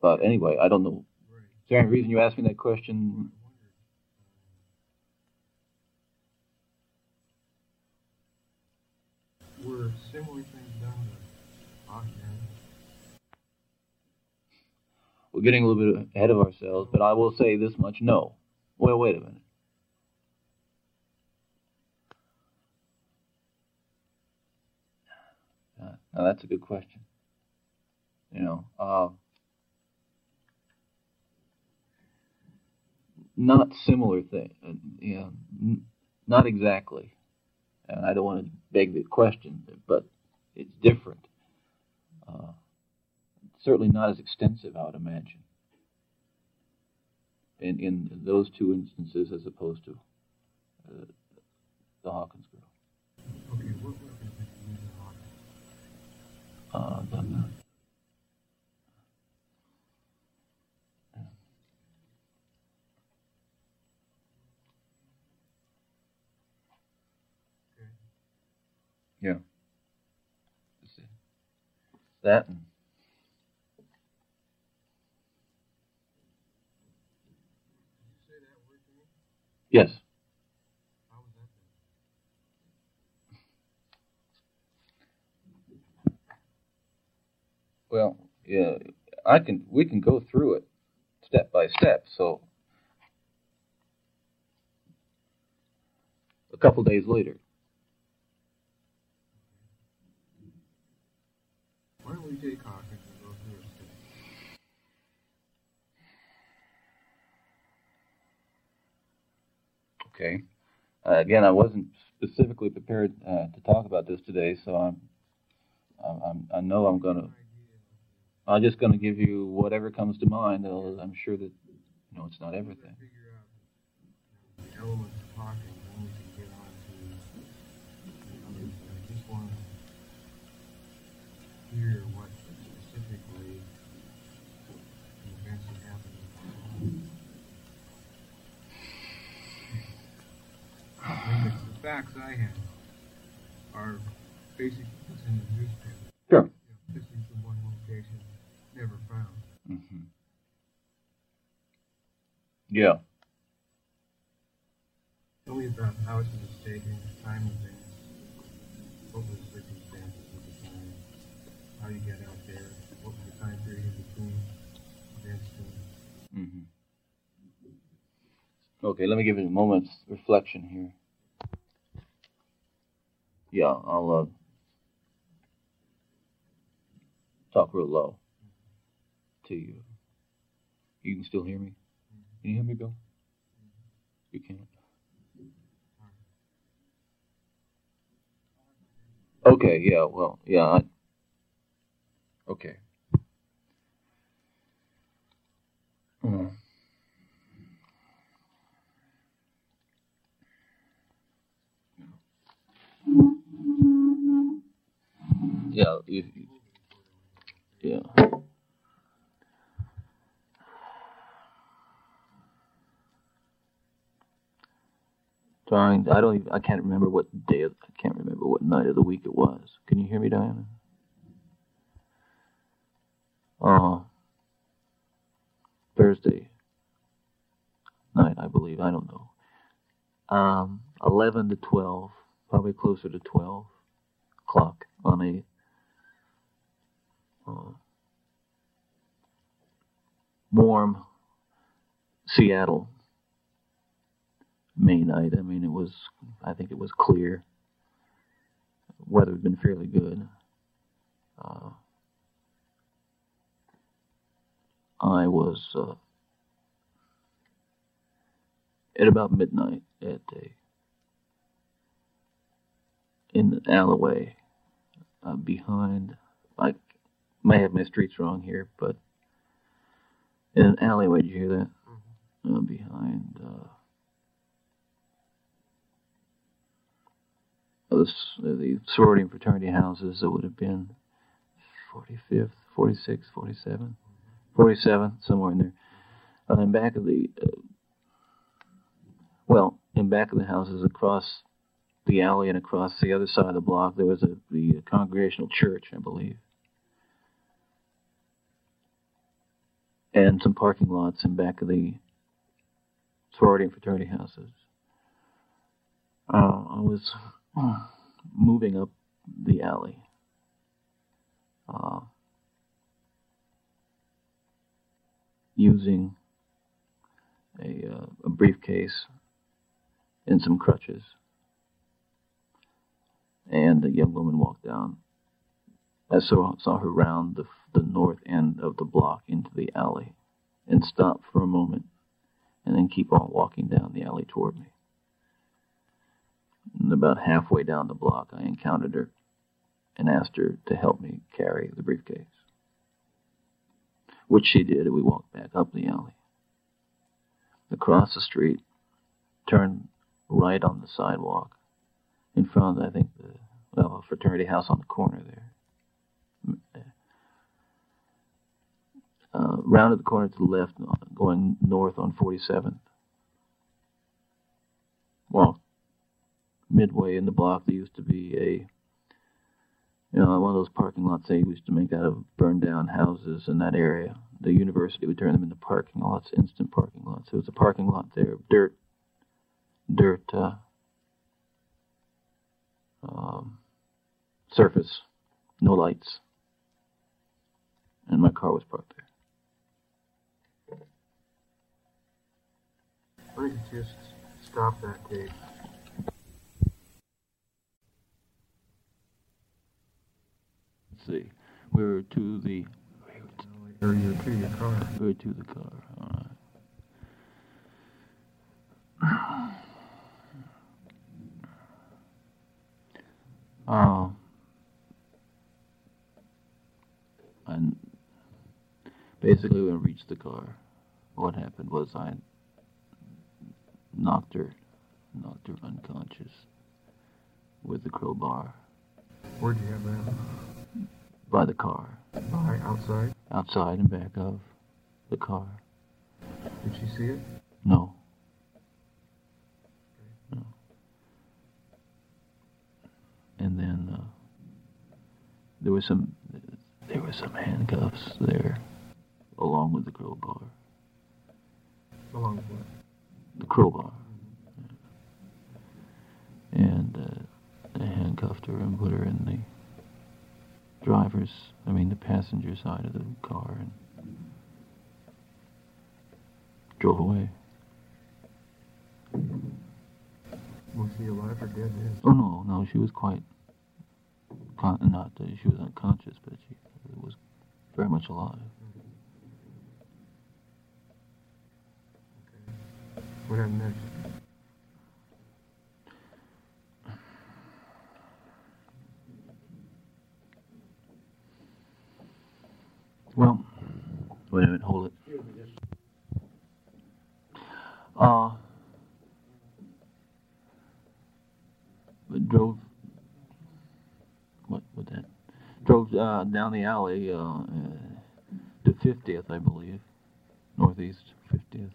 Speaker 3: But anyway, I don't know. Is there any reason you asked me that question?
Speaker 4: Were similar things done to?
Speaker 3: We're getting a little bit ahead of ourselves, but I will say this much: no. Well, wait a minute. Uh, now that's a good question. You know, uh, not similar thing. Uh, yeah, n- not exactly. And I don't want to beg the question, but it's different. Uh, certainly not as extensive, I would imagine, in in those two instances as opposed to uh, the Hawkins girl.
Speaker 4: Okay, what weapons did you use on Hawkins?
Speaker 3: Uh, the,
Speaker 4: Okay.
Speaker 3: yeah. Let's see. That and
Speaker 4: Did you say that word to me?
Speaker 3: yes.
Speaker 4: How was that done?
Speaker 3: Well, yeah, I can. We can go through it step by step. So, a couple days later,
Speaker 4: Why don't we take Hawkins and go through it
Speaker 3: okay. Uh, again, I wasn't specifically prepared uh, to talk about this today, so I'm. I'm, I'm I know I'm gonna. I'm just gonna give you whatever comes to mind. though I'm sure that you know it's not everything.
Speaker 4: Figure out the elements of Hawkins, then we can get on to the others. I just want to hear what specifically the events that happened. I mean, the, the facts I have are basically what's in the newspaper.
Speaker 3: Sure.
Speaker 4: This
Speaker 3: Yeah.
Speaker 4: Tell me about how it was taken, time events, what was the circumstances of the time, how you got out there, what was the time period in between events and
Speaker 3: hmm Okay, let me give you a moment's reflection here. Yeah, I'll uh, talk real low to you. You can still hear me? Can you hear me, Bill? You can't. Okay, yeah, well, yeah, I, okay. Mm. Yeah, you, yeah. Trying, I don't even, I can't remember what day, of, I can't remember what night of the week it was. Can you hear me, Diana? Uh, Thursday night, I believe. I don't know. Um, 11 to 12, probably closer to 12 o'clock on a uh, warm Seattle May night. I mean, it was, I think it was clear. Weather had been fairly good. Uh, I was uh, at about midnight at a in the alleyway uh, behind. I may have my streets wrong here, but in an alleyway. Did you hear that? Uh, behind uh, the, sorority and fraternity houses, it would have been 45th, 46, 47, 47, somewhere in there. Uh, in back of the, uh, well, in back of the houses across the alley and across the other side of the block, there was a the Congregational Church, I believe, and some parking lots in back of the sorority and fraternity houses. Uh, I was moving up the alley. Uh, using a, uh, a briefcase and some crutches. And a young woman walked down. I saw, saw her round the, the north end of the block into the alley and stop for a moment and then keep on walking down the alley toward me. And about halfway down the block, I encountered her and asked her to help me carry the briefcase, which she did, and we walked back up the alley. Across the street, turned right on the sidewalk in front of, I think, the well, a fraternity house on the corner there. Uh, rounded the corner to the left, going north on 47th. Well, midway in the block, there used to be a, you know, one of those parking lots they used to make out of burned down houses in that area. The university would turn them into parking lots, instant parking lots. There was a parking lot there, dirt, dirt, uh, um, surface, no lights, and my car was parked there.
Speaker 4: Don't just stop that tape?
Speaker 3: See, we were to the,
Speaker 4: Or you to your car.
Speaker 3: we were to the car. All right. Um, and basically, when we reached the car, what happened was I knocked her, knocked her unconscious with the crowbar
Speaker 4: Where'd you have that?
Speaker 3: By the car,
Speaker 4: By outside?
Speaker 3: outside and back of the car.
Speaker 4: Did she see it?
Speaker 3: No. No. And then uh, there was some there were some handcuffs there, along with the crowbar.
Speaker 4: Along with what?
Speaker 3: the crowbar. And uh, they handcuffed her and put her in the driver's, I mean, the passenger side of the car and drove away.
Speaker 4: Was he alive or dead then?
Speaker 3: Oh, no, no, she was quite, con- not, uh, she was unconscious, but she was very much alive.
Speaker 4: What happened next?
Speaker 3: Well, wait a minute, hold it. Uh, drove, what, what that? Drove, uh, down the alley, uh, to 50th, I believe, northeast 50th.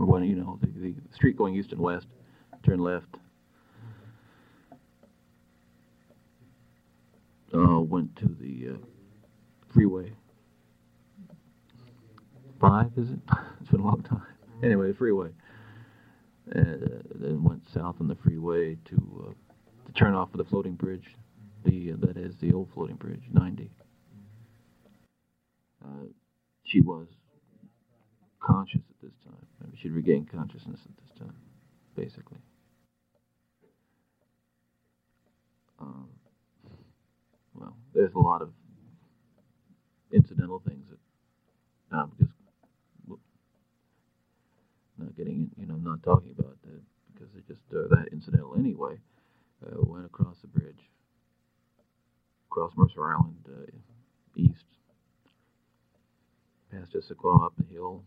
Speaker 3: Or when, you know, the, the street going east and west, turn left. Uh, went to the, uh, freeway. Five, is it? it's been a long time. Anyway, the freeway. And uh, then went south on the freeway to uh, to turn off of the floating bridge. The uh, that is the old floating bridge, 90. Uh, she was conscious at this time. I mean, she'd regained consciousness at this time, basically. Um, well, there's a lot of incidental things that I'm just not getting, you know, not talking about that because they're just uh, that incidental anyway. Uh, went across the bridge, across Mercer Island, uh, east, past Issaquah, up the hill,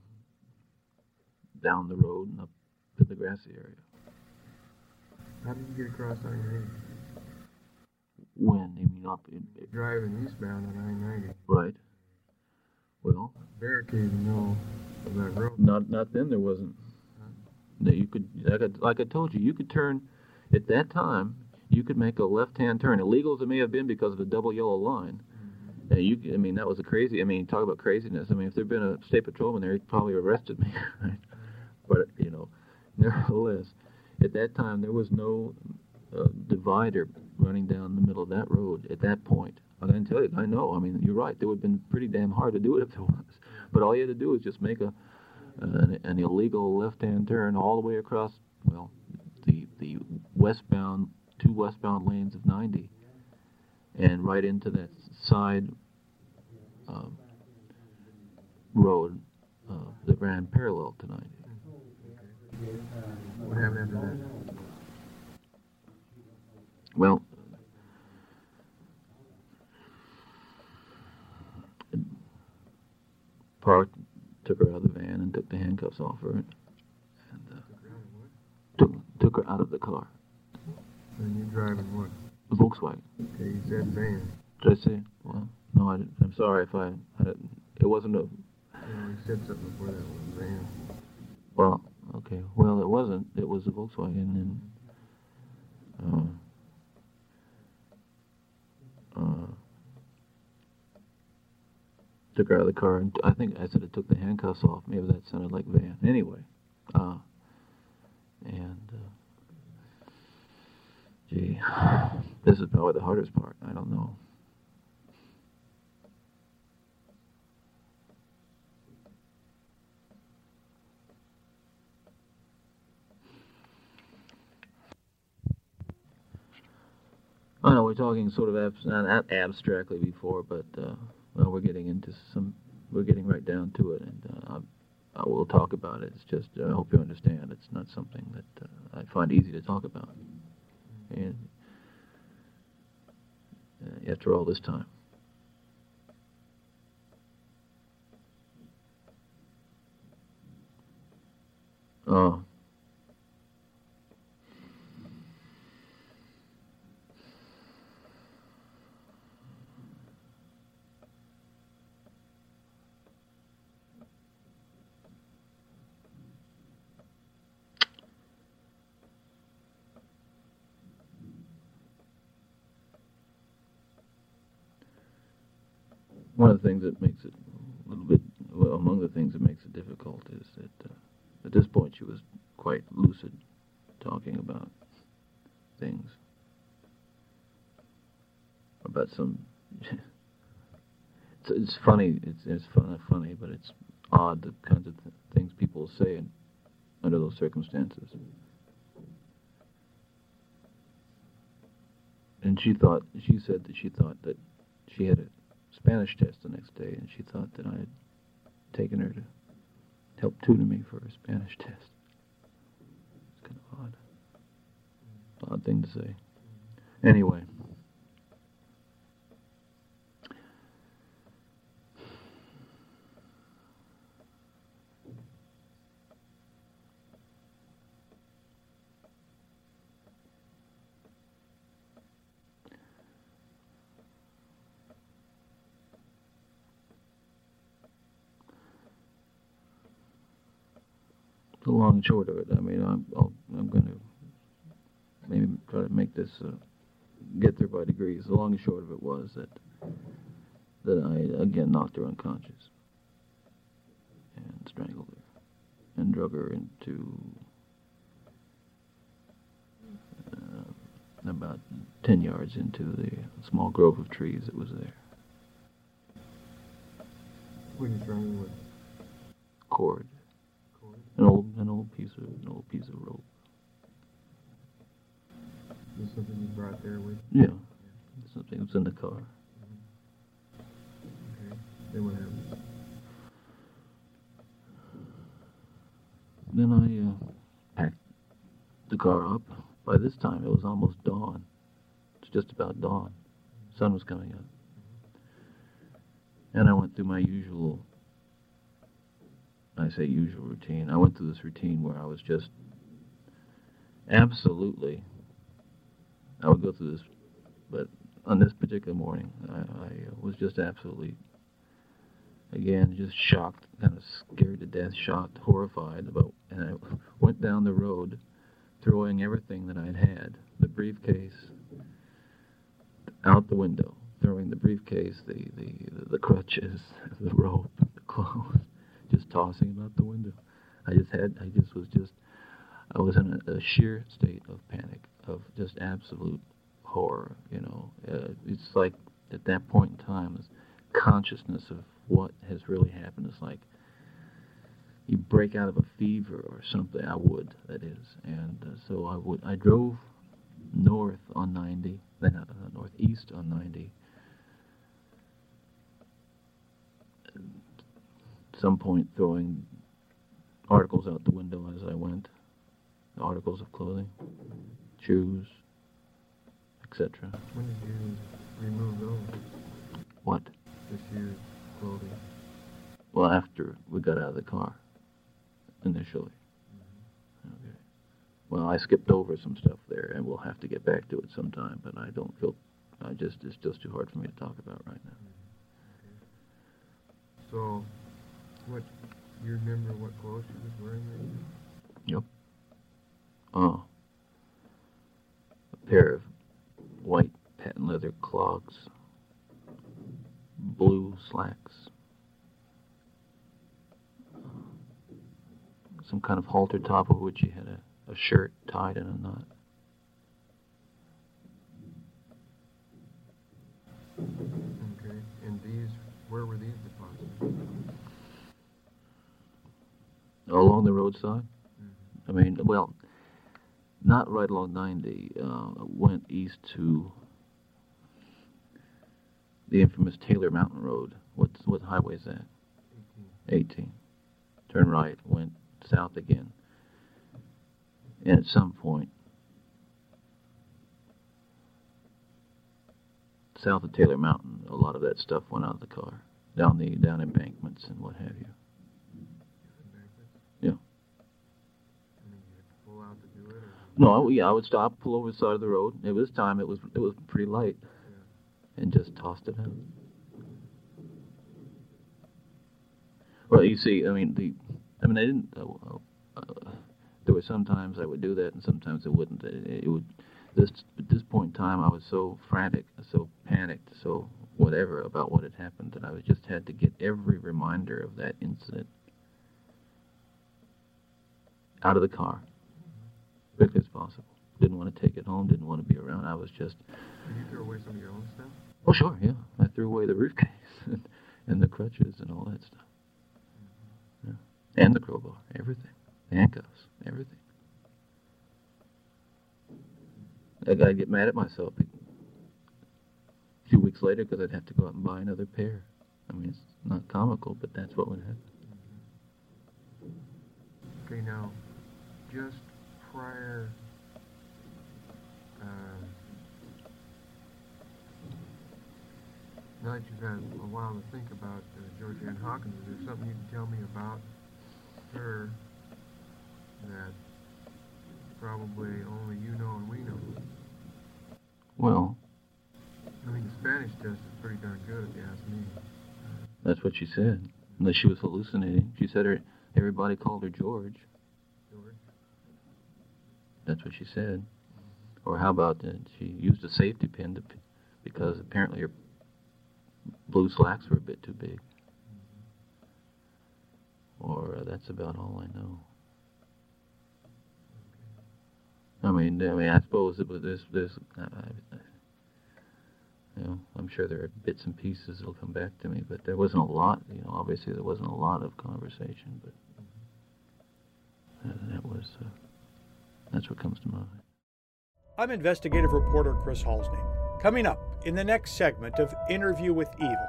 Speaker 3: down the road, and up to the grassy area.
Speaker 4: How did you get across I-90?
Speaker 3: When? You mean up in,
Speaker 4: Driving eastbound on I-90.
Speaker 3: right? Well,
Speaker 4: Barricade in the of that road.
Speaker 3: Not not then. There wasn't. No, you could like I, like I told you, you could turn at that time. You could make a left-hand turn, illegal as it may have been because of the double yellow line. And you, I mean, that was a crazy. I mean, talk about craziness. I mean, if there'd been a state patrolman there, he'd probably arrested me. Right? But you know, nevertheless, at that time there was no uh, divider running down the middle of that road at that point. I can tell you, I know. I mean, you're right. It would have been pretty damn hard to do it if there was. But all you had to do was just make a an, an illegal left-hand turn all the way across, well, the the westbound two westbound lanes of 90, and right into that side um, road uh, that ran parallel to 90.
Speaker 4: What happened after that?
Speaker 3: Well, parked, took her out of the van, and took the handcuffs off her, and uh, took took her out of the car.
Speaker 4: And you driving what?
Speaker 3: The Volkswagen.
Speaker 4: Okay, you said van.
Speaker 3: Did I say? Well, no, I didn't. I'm sorry if I. I didn't, it wasn't a.
Speaker 4: You know, you said something before that was van.
Speaker 3: Well, okay. Well, it wasn't. It was a Volkswagen, and. Uh, uh, took her out of the car, and I think I said it took the handcuffs off. Maybe that sounded like van. Anyway, uh, and uh, gee, this is probably the hardest part. I don't know. I know we're talking sort of abs- not abstractly before, but uh, well, we're getting into some. We're getting right down to it, and uh, I, will talk about it. It's just uh, I hope you understand. It's not something that uh, I find easy to talk about, and uh, after all this time. Oh. One of the things that makes it a little bit well, among the things that makes it difficult is that uh, the quite lucid, talking about things, about some. it's, it's funny. It's it's fun, funny, but it's odd the kinds of th- things people say in, under those circumstances. And she thought she said that she thought that she had a Spanish test the next day, and she thought that I had taken her to help tutor me for a Spanish test. It's kind of odd. Odd thing to say. Anyway. the long and short of it. I mean, I'm I'll, I'm going to maybe try to make this uh, get there by degrees. The long and short of it was that that I again knocked her unconscious and strangled her and drug her into uh, about ten yards into the small grove of trees that was there.
Speaker 4: What are you trying with?
Speaker 3: Cord. An old an old piece of an old piece of rope.
Speaker 4: Is something you brought there with?
Speaker 3: Yeah. Something was in the car.
Speaker 4: Okay. Then what happened?
Speaker 3: Then I uh, packed the car up. By this time, it was almost dawn. It's just about dawn. Sun was coming up. And I went through my usual, I say usual routine. I went through this routine where I was just absolutely, I would go through this, but on this particular morning, I, I was just absolutely, again, just shocked, kind of scared to death, shocked, horrified about, and I went down the road throwing everything that I'd had, the briefcase, out the window, throwing the briefcase, the, the, the crutches, the rope, the clothes, tossing them out the window. I just had, I just was just, I was in a, a sheer state of panic, of just absolute horror, you know. Uh, it's like, at that point in time, this consciousness of what has really happened is like, you break out of a fever or something. I would, that is, and uh, so I would. I drove north on 90, then uh, northeast on 90. Some point, throwing articles out the window as I went, articles of clothing, shoes, etc.
Speaker 4: When did you remove those?
Speaker 3: What?
Speaker 4: The shoes, clothing.
Speaker 3: Well, after we got out of the car, initially. Mm-hmm. Okay. Well, I skipped over some stuff there, and we'll have to get back to it sometime. But I don't feel, I just it's just too hard for me to talk about right now. Mm-hmm.
Speaker 4: So, what, you remember what clothes she was wearing that
Speaker 3: Yep. Oh. A pair of white patent leather clogs, blue slacks, some kind of halter top of which he had a, a shirt tied in a knot.
Speaker 4: Okay. And these, where were these deposited?
Speaker 3: Along the roadside? I mean, well, not right along 90. Uh, went east to the infamous Taylor Mountain Road. What's what highway is that?
Speaker 4: 18.
Speaker 3: 18. Turn right, went south again. And at some point, south of Taylor Mountain, a lot of that stuff went out of the car, down the down embankments and what have you.
Speaker 4: Embankments?
Speaker 3: Yeah.
Speaker 4: I mean, you had to pull out to do it, or?
Speaker 3: No, I- yeah, I would stop, pull over the side of the road. It was time. It was it was pretty light, and just tossed it out. Well, you see, I mean the, I mean I didn't. Uh, uh, there were sometimes I would do that, and sometimes I wouldn't. It, it would. This at this point in time, I was so frantic, so panicked, so whatever about what had happened that I was just had to get every reminder of that incident out of the car quickly as possible. Didn't want to take it home. Didn't want to be around. I was just.
Speaker 4: Did you throw away some of your own stuff?
Speaker 3: Oh sure, yeah. I threw away the briefcase and, and the crutches and all that stuff. Mm-hmm. Yeah. And the crowbar, everything, The handcuffs, everything. I gotta get mad at myself. A few weeks later, because I'd have to go out and buy another pair. I mean, it's not comical, but that's what would happen. Mm-hmm.
Speaker 4: Okay, now, just prior, um, now that you've had a while to think about uh, Georgann Hawkins, is there something you can tell me about her that probably only you know and we know?
Speaker 3: Well,
Speaker 4: I mean, the Spanish test is pretty darn good, if you ask me.
Speaker 3: that's what she said. Unless she was hallucinating. She said her everybody called her. George? That's what she said. Or how about that she used a safety pin to, because apparently her blue slacks were a bit too big. Or uh, that's about all I know. I mean, I mean, I suppose it was this, this. I, I, you know, I'm sure there are bits and pieces that'll come back to me, but there wasn't a lot. You know, obviously there wasn't a lot of conversation, but uh, that was. Uh, that's what comes to mind.
Speaker 1: I'm investigative reporter Chris Halsne. Coming up in the next segment of Interview with Evil.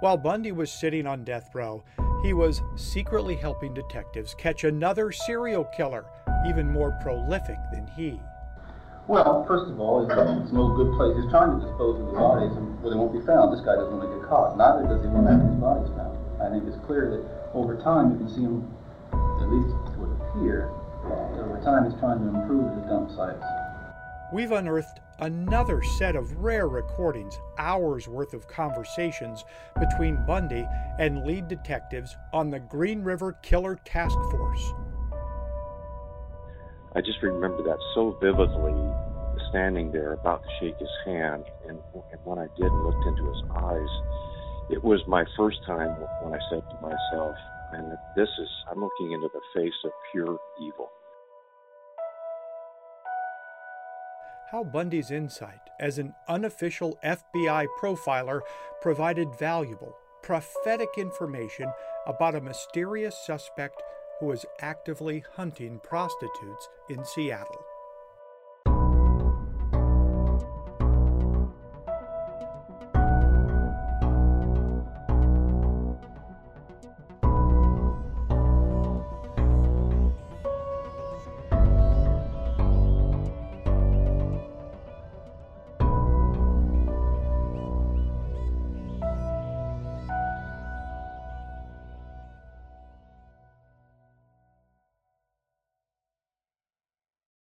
Speaker 1: While Bundy was sitting on death row, he was secretly helping detectives catch another serial killer, even more prolific than he.
Speaker 6: Well, first of all, it's, it's no good place. He's trying to dispose of the bodies where they won't be found. This guy doesn't want to get caught. Neither does he want to have his bodies found. I think it's clear that over time you can see him, at least it would appear, that over time he's trying to improve his dump sites.
Speaker 1: We've unearthed another set of rare recordings, hours worth of conversations between Bundy and lead detectives on the Green River Killer Task Force.
Speaker 7: I just remember that so vividly, standing there about to shake his hand, and, and when I did and looked into his eyes, it was my first time when I said to myself, and this is, I'm looking into the face of pure evil.
Speaker 1: How Bundy's insight as an unofficial FBI profiler provided valuable, prophetic information about a mysterious suspect who was actively hunting prostitutes in Seattle.